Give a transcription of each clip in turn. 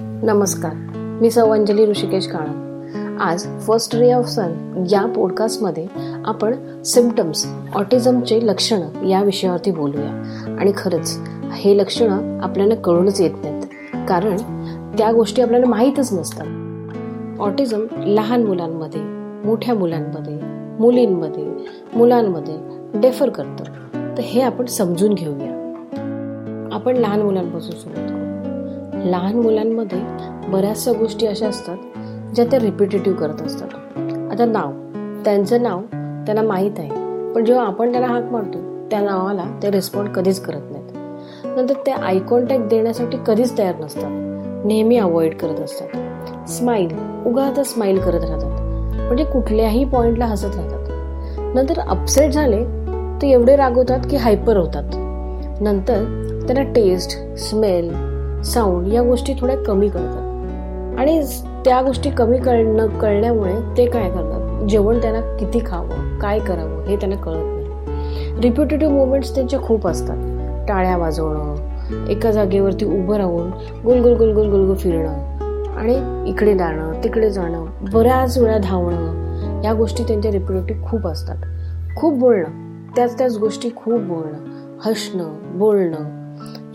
नमस्कार. मी सौ अंजली ऋषिकेश काळा आज फर्स्ट रे ऑफ सन या पॉडकास्टमध्ये आपण सिमटम्स ऑटिझमचे लक्षणं या विषयावरती बोलूया. आणि खरंच हे लक्षणं आपल्याला कळूनच येत नाहीत. कारण त्या गोष्टी आपल्याला माहीतच नसतात. ऑटिझम लहान मुलांमध्ये मोठ्या मुलांमध्ये मुलींमध्ये मुलांमध्ये डेफर करतं. तर हे आपण समजून घेऊया. आपण लहान मुलांपासून सुरुवात लहान मुलांमध्ये बऱ्याचशा गोष्टी अशा असतात ज्या ते रिपिटेटिव्ह करत असतात. आता नाव. त्यांचं नाव त्यांना माहीत आहे. पण जेव्हा आपण त्याला हाक मारतो त्या नावाला ते रिस्पॉन्ड कधीच करत नाहीत. नंतर ते आय कॉन्टॅक्ट देण्यासाठी कधीच तयार नसतात. नेहमी अवॉइड करत असतात. स्माईल उगा आता स्माईल करत राहतात. म्हणजे कुठल्याही पॉईंटला हसत राहतात. नंतर अपसेट झाले ते एवढे रागवतात की हायपर होतात. नंतर त्यांना टेस्ट स्मेल साऊंड या गोष्टी थोड्या कमी कळतात आणि त्या गोष्टी कमी कळणं कळल्यामुळे ते काय करतात? जेवण त्यांना किती खावं काय करावं हे त्यांना कळत नाही. रिप्युटेटिव्ह मुवमेंट्स त्यांच्या खूप असतात. टाळ्या वाजवणं एका जागेवरती उभं राहून गुलगुल गुलगुल गोल फिरणं आणि इकडे जाणं तिकडे जाणं बऱ्याच वेळा धावणं या गोष्टी त्यांच्या रिप्युटेटिव्ह खूप असतात. खूप बोलणं त्याच त्याच गोष्टी खूप बोलणं हसणं बोलणं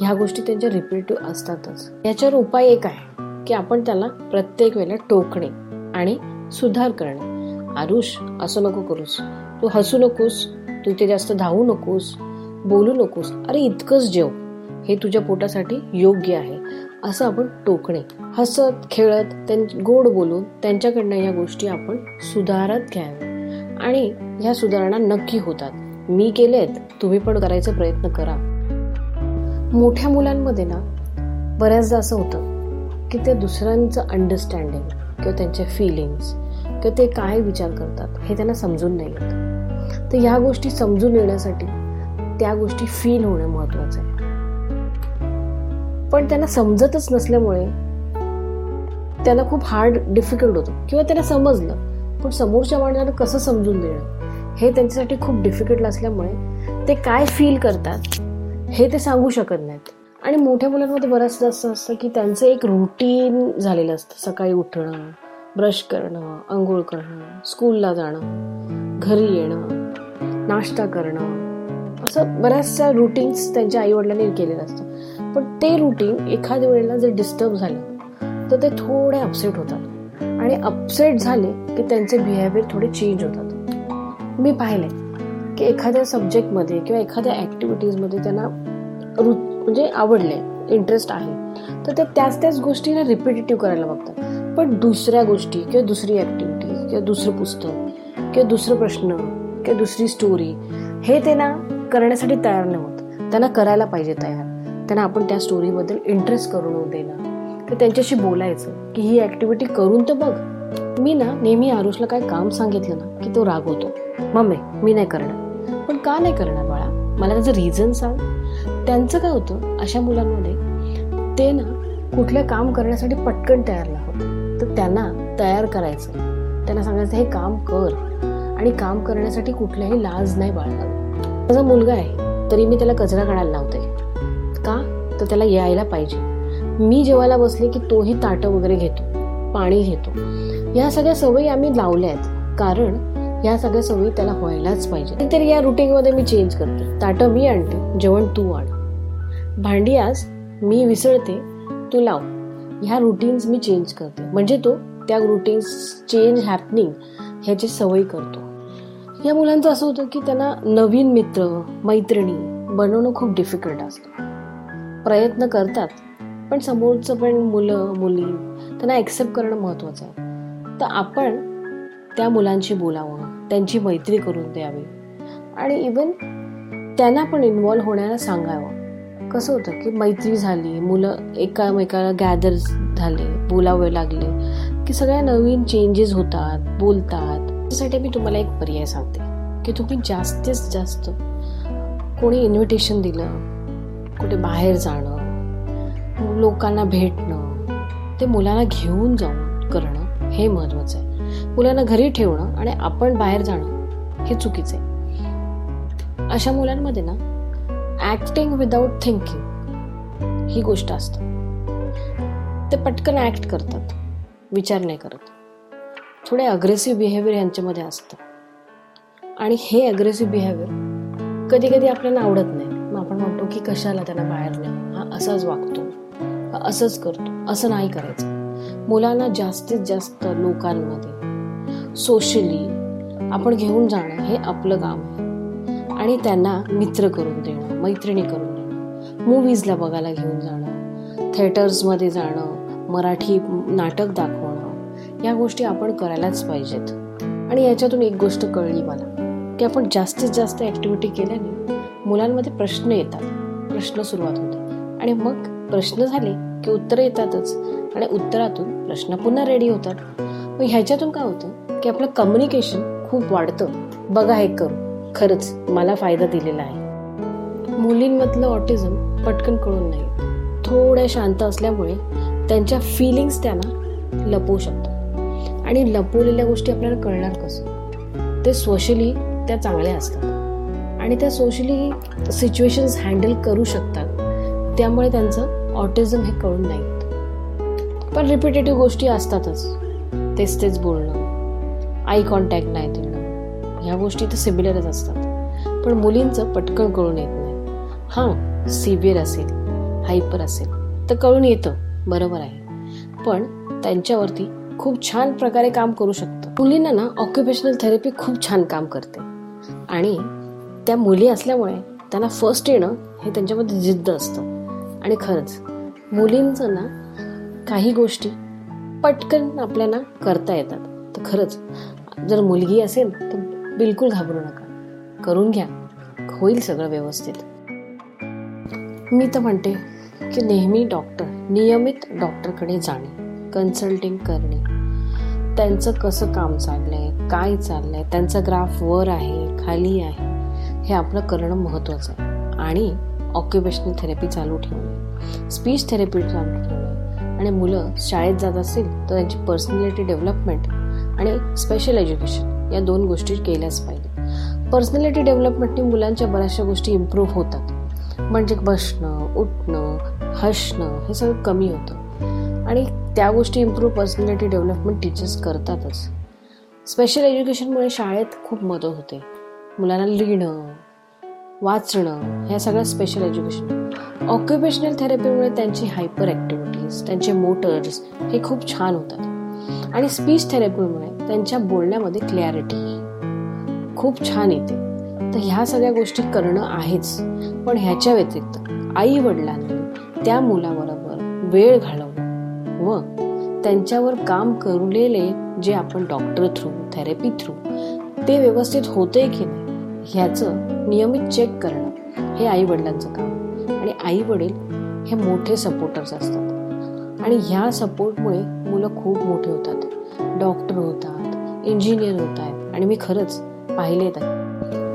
ह्या गोष्टी त्यांच्या रिपीटिव्ह असतातच. याच्यावर उपाय एक आहे की आपण त्याला प्रत्येक वेळेला टोकणे आणि सुधार करणे. आरुष असं नको करूस. तू हसू नकोस तू ते जास्त धावू नकोस बोलू नकोस अरे इतकंच जेव. हे तुझ्या पोटासाठी योग्य आहे. असं आपण टोकणे. हसत खेळत गोड बोलून त्यांच्याकडनं या गोष्टी आपण सुधारत घ्याव्या. आणि ह्या सुधारणा नक्की होतात. मी केलेत तुम्ही पण करायचा प्रयत्न करा. मोठ्या मुलांमध्ये ना बऱ्याचदा असं होतं की ते दुसऱ्यांचं अंडरस्टँडिंग किंवा त्यांचे फिलिंग्स किंवा ते काय विचार करतात हे त्यांना समजून नाही येत. तर ह्या गोष्टी समजून येण्यासाठी त्या गोष्टी फील होणं महत्वाचं आहे. पण त्यांना समजतच नसल्यामुळे त्यांना खूप हार्ड डिफिकल्ट होतं. किंवा त्यांना समजलं पण समोरच्या माणसाला कसं समजून देणं हे त्यांच्यासाठी खूप डिफिकल्ट असल्यामुळे ते काय फील करतात हे ते सांगू शकत नाहीत. आणि मोठ्या मुलांमध्ये बऱ्याचदा असं असतं की त्यांचं एक रुटीन झालेलं असतं. सकाळी उठणं ब्रश करणं आंघोळ करणं स्कूलला जाणं घरी येणं नाश्ता करणं. असं बऱ्याचशा रुटीन्स त्यांच्या आईवडिलांनी केलेलं असतं. पण ते रुटीन एखाद्या वेळेला जर डिस्टर्ब झालं तर ते थोडे अपसेट होतात. आणि अपसेट झाले की त्यांचे बिहेवियर थोडे चेंज होतात. मी पाहिले की एखाद्या सब्जेक्टमध्ये किंवा एखाद्या ॲक्टिव्हिटीजमध्ये त्यांना रु म्हणजे आवडले इंटरेस्ट आहे तर ते त्याच त्याच गोष्टीला रिपिटेटिव्ह करायला बघतात. पण दुसऱ्या गोष्टी किंवा दुसरी ॲक्टिव्हिटी किंवा दुसरं पुस्तक किंवा दुसरं प्रश्न किंवा दुसरी स्टोरी हे त्यांना करण्यासाठी तयार नाही होत. त्यांना करायला पाहिजे तयार. त्यांना आपण त्या स्टोरीबद्दल इंटरेस्ट करून देणं. तर त्यांच्याशी बोलायचं की ही ॲक्टिव्हिटी करून तर बघ. मी ना नेहमी आरुषला काय काम सांगितलं ना की तो रागवतो. मम्मी मी नाही करणार. पण का नाही करणार बाळा? मला त्याचं रिझन सांग. त्यांचं काय होतं अशा मुलांमध्ये ते ना कुठलं काम करण्यासाठी पटकन तयार नाही तर त्यांना तयार करायचं. त्यांना सांगायचं हे काम कर. आणि काम करण्यासाठी कुठल्याही लाज नाही बाळगावं माझा मुलगा आहे तरी मी त्याला कचरा काढायला लावते. का? तर त्याला यायला पाहिजे. मी जेवायला बसले की तोही ताटं वगैरे घेतो. पाणी घेतो. या सगळ्या सवयी आम्ही लावल्या आहेत. कारण या सगळ्या सवयी त्याला व्हायलाच पाहिजे तर या मध्ये मी चेंज करते. ताटं मी आणते. जेवण तू आण. भांडी आज मी विसळते. तू लाव. ह्या रुटीन्स मी चेंज करते. म्हणजे तो त्या रुटीन्स चेंज हॅपनिंग ह्याची सवय करतो. या मुलांचं असं होतं की त्यांना नवीन मित्र मैत्रिणी बनवणं खूप डिफिकल्ट असतं. प्रयत्न करतात. पण समोरचं पण मुलं मुली त्यांना ॲक्सेप्ट करणं महत्त्वाचं आहे. तर आपण त्या मुलांशी बोलावं त्यांची मैत्री करून द्यावी. आणि इवन त्यांना पण इन्वॉल्व्ह होण्याला सांगावं. कसं होतं की मैत्री झाली मुलं एकामेकाला गॅदर झाले बोलावे लागले की सगळ्या नवीन चेंजेस होतात बोलतात. त्यासाठी मी तुम्हाला एक पर्याय सांगते की तुम्ही जास्तीत जास्त कोणी इन्व्हिटेशन दिलं कुठे बाहेर जाणं लोकांना भेटणं ते मुलांना घेऊन जाऊन करणं हे महत्वाचं आहे. मुलांना घरी ठेवणं आणि आपण बाहेर जाणं हे चुकीचं आहे. अशा मुलांमध्ये ना ऍक्टिंग विदाउट थिंकिंग ही गोष्ट असते. ते पटकन ॲक्ट करतात विचार नाही करत. थोडे अग्रेसिव्ह बिहेवियर यांच्यामध्ये असतं. आणि हे अग्रेसिव्ह बिहेवियर कधी कधी आपल्याला आवडत नाही. मग आपण म्हणतो की कशाला त्यांना बाहेर नाही हा असाच वागतो. असंच करतो? असं नाही करायचं. मुलांना जास्तीत जास्त लोकांमध्ये सोशली आपण घेऊन जाणं हे आपलं काम आहे. आणि त्यांना मित्र करून देणं मैत्रिणी करून देणं मूवीजला बघायला घेऊन जाणं थिएटर्समध्ये जाणं मराठी नाटक दाखवणं या गोष्टी आपण करायलाच पाहिजेत. आणि याच्यातून एक गोष्ट कळली मला की आपण जास्तीत जास्त ॲक्टिव्हिटी केल्याने मुलांमध्ये प्रश्न येतात. प्रश्न सुरुवात होते आणि मग प्रश्न झाले की उत्तरं येतातच. आणि उत्तरातून प्रश्न पुन्हा रेडी होतात. मग ह्याच्यातून काय होतं की आपलं कम्युनिकेशन खूप वाढतं. बघा हे कर. खरंच मला फायदा दिलेला आहे. मुलींमधलं ऑटिझम पटकन कळून नाही थोड्या शांत असल्यामुळे त्यांच्या फिलिंग्स त्यांना लपवू शकतात. आणि लपवलेल्या गोष्टी आपल्याला कळणार कसं? ते सोशली त्या चांगल्या असतात. आणि त्या सोशली सिच्युएशन्स हँडल करू शकतात. त्यामुळे त्यांचं ऑटिझम हे कळून नाही पण रिपिटेटिव्ह गोष्टी असतातच. तेच तेच बोलणं. आई कॉन्टॅक्ट नाही देणं ह्या गोष्टी तर सिमिलरच असतात. पण मुलींचं पटकन कळून येत नाही. हां सिव्हिअर असेल हायपर असेल तर कळून येतं. बरोबर आहे. पण त्यांच्यावरती खूप छान प्रकारे काम करू शकतं. मुलींना ना ऑक्युपेशनल थेरपी खूप छान काम करते. आणि त्या मुली असल्यामुळे त्यांना फर्स्ट येणं हे त्यांच्यामध्ये जिद्द असतं. आणि खरंच मुलींचं ना काही गोष्टी पटकन आपल्याला करता येतात. तर खरंच जर मुलगी असेल तर बिलकुल घाबरू नका. करून घ्या. होईल सगळं व्यवस्थित. मी तर म्हणते की नेहमी डॉक्टर नियमित डॉक्टरकडे जाणे कन्सल्टिंग करणे. त्यांचं कसं काम चाललंय काय चाललंय त्यांचा ग्राफ वर आहे खाली आहे हे आपलं करणं महत्त्वाचं आहे. आणि ऑक्युपेशनल थेरपी चालू ठेवणे स्पीच थेरपी चालू ठेवणे आणि मुलं शाळेत जात असतील तर त्यांची पर्सनॅलिटी डेव्हलपमेंट आणि स्पेशल एज्युकेशन या दोन गोष्टी केल्याच पाहिजे. पर्सनॅलिटी डेव्हलपमेंटने मुलांच्या बऱ्याचशा गोष्टी इम्प्रूव्ह होतात. म्हणजे बसणं उठणं हसणं हे सगळं कमी होतं. आणि त्या गोष्टी इम्प्रूव्ह पर्सनॅलिटी डेव्हलपमेंट टीचर्स करतातच. स्पेशल एज्युकेशनमुळे शाळेत खूप मदत होते. मुलांना लिहिणं वाचणं ह्या सगळ्या स्पेशल एज्युकेशन ऑक्युपेशनल थेरपीमुळे त्यांची हायपर ॲक्टिव्हिटीज त्यांचे मोटर्स हे खूप छान होतात. आणि स्पीच थेरपीमुळे त्यांच्या बोलण्यामध्ये क्लॅरिटी खूप छान येते. तर ह्या सगळ्या गोष्टी करणं आहेच. पण ह्याच्या व्यतिरिक्त आई वडिलांनी त्या मुलाबरोबर वेळ घालवणं व त्यांच्यावर काम करलेले जे आपण डॉक्टर थ्रू थेरपी थ्रू ते व्यवस्थित होते की नाही ह्याचं नियमित चेक करणं हे आई वडिलांचं काम. आणि आई वडील हे मोठे सपोर्टर्स असतात. आणि ह्या सपोर्टमुळे मुलं खूप मोठे होतात. डॉक्टर होतात इंजिनियर होत आहेत आणि मी खरंच पाहिले आहे.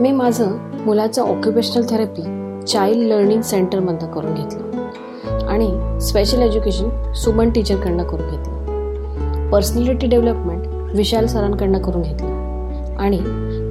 मी माझं मुलाचं ऑक्युपेशनल थेरपी चाइल्ड लर्निंग सेंटरमधनं करून घेतलं. आणि स्पेशल एज्युकेशन सुमन टीचरकडनं करून घेतलं. पर्सनॅलिटी डेव्हलपमेंट विशाल सरांकडनं करून घेतलं. आणि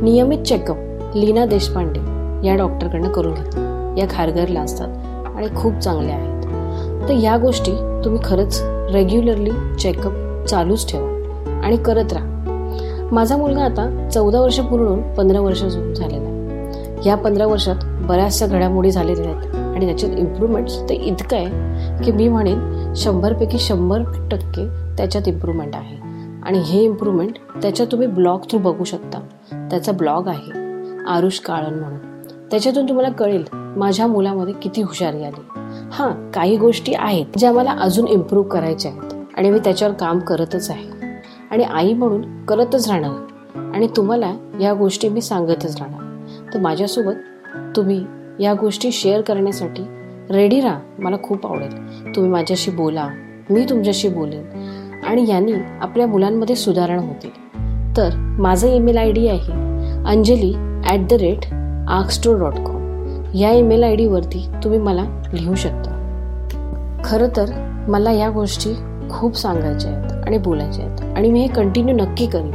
नियमित चेकअप लीना देशपांडे या डॉक्टरकडनं करून घेतलं या खारघरला असतात आणि खूप चांगल्या आहेत. तर या गोष्टी तुम्ही खरंच रेग्युलरली चेकअप चालूच ठेवा आणि करत राहा. माझा मुलगा आता चौदा वर्ष पूर्ण पंधरा वर्ष झालेला आहे. ह्या पंधरा वर्षात बऱ्याचशा घडामोडी झालेल्या आहेत आणि त्याच्यात इम्प्रूव्हमेंट्स ते इतकं आहे की मी म्हणेन शंभरपैकी शंभर टक्के त्याच्यात इम्प्रूव्हमेंट आहे. आणि हे इम्प्रूव्हमेंट त्याच्यात तुम्ही ब्लॉग थ्रू बघू शकता. त्याचा ब्लॉग आहे. आरुष काळन म्हणून. त्याच्यातून तुम्हाला कळेल माझ्या मुलामध्ये किती हुशारी आली. हां काही गोष्टी आहेत ज्या मला अजून इम्प्रूव्ह करायच्या आहेत आणि मी त्याच्यावर काम करतच आहे. आणि आई म्हणून करतच राहणार. आणि तुम्हाला या गोष्टी मी सांगतच राहणार. तर माझ्यासोबत तुम्ही या गोष्टी शेअर करण्यासाठी रेडी राहा. मला खूप आवडेल. तुम्ही माझ्याशी बोला मी तुमच्याशी बोलेन. आणि यांनी आपल्या मुलांमध्ये सुधारणा होतील. तर माझं ईमेल आय डी आहे अंजली ॲट द रेट आगस्टोर डॉट कॉम या ईमेल आय डीवरती तुम्ही मला लिहू शकता. खरं तर मला या गोष्टी खूप सांगायच्या आहेत आणि बोलायच्या आहेत आणि मी हे कंटिन्यू नक्की करीन.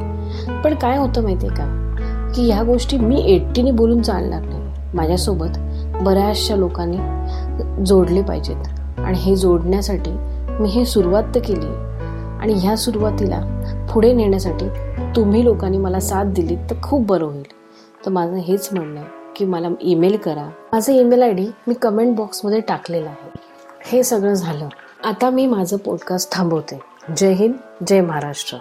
पण काय होतं माहिती आहे का? की ह्या गोष्टी मी एकटीने बोलून चालणार नाही. माझ्यासोबत बऱ्याचशा लोकांनी जोडले पाहिजेत. आणि हे जोडण्यासाठी मी हे सुरुवात तर केली आणि ह्या सुरुवातीला पुढे नेण्यासाठी तुम्ही लोकांनी मला साथ दिली तर खूप बरं होईल. तर माझं हेच म्हणणं आहे की मला ईमेल करा. माझं ईमेल आय डी मी कमेंट बॉक्समध्ये टाकलेलं आहे. हे सगळं झालं. आता मी माझं पॉडकास्ट थांबवते. जय हिंद जय महाराष्ट्र.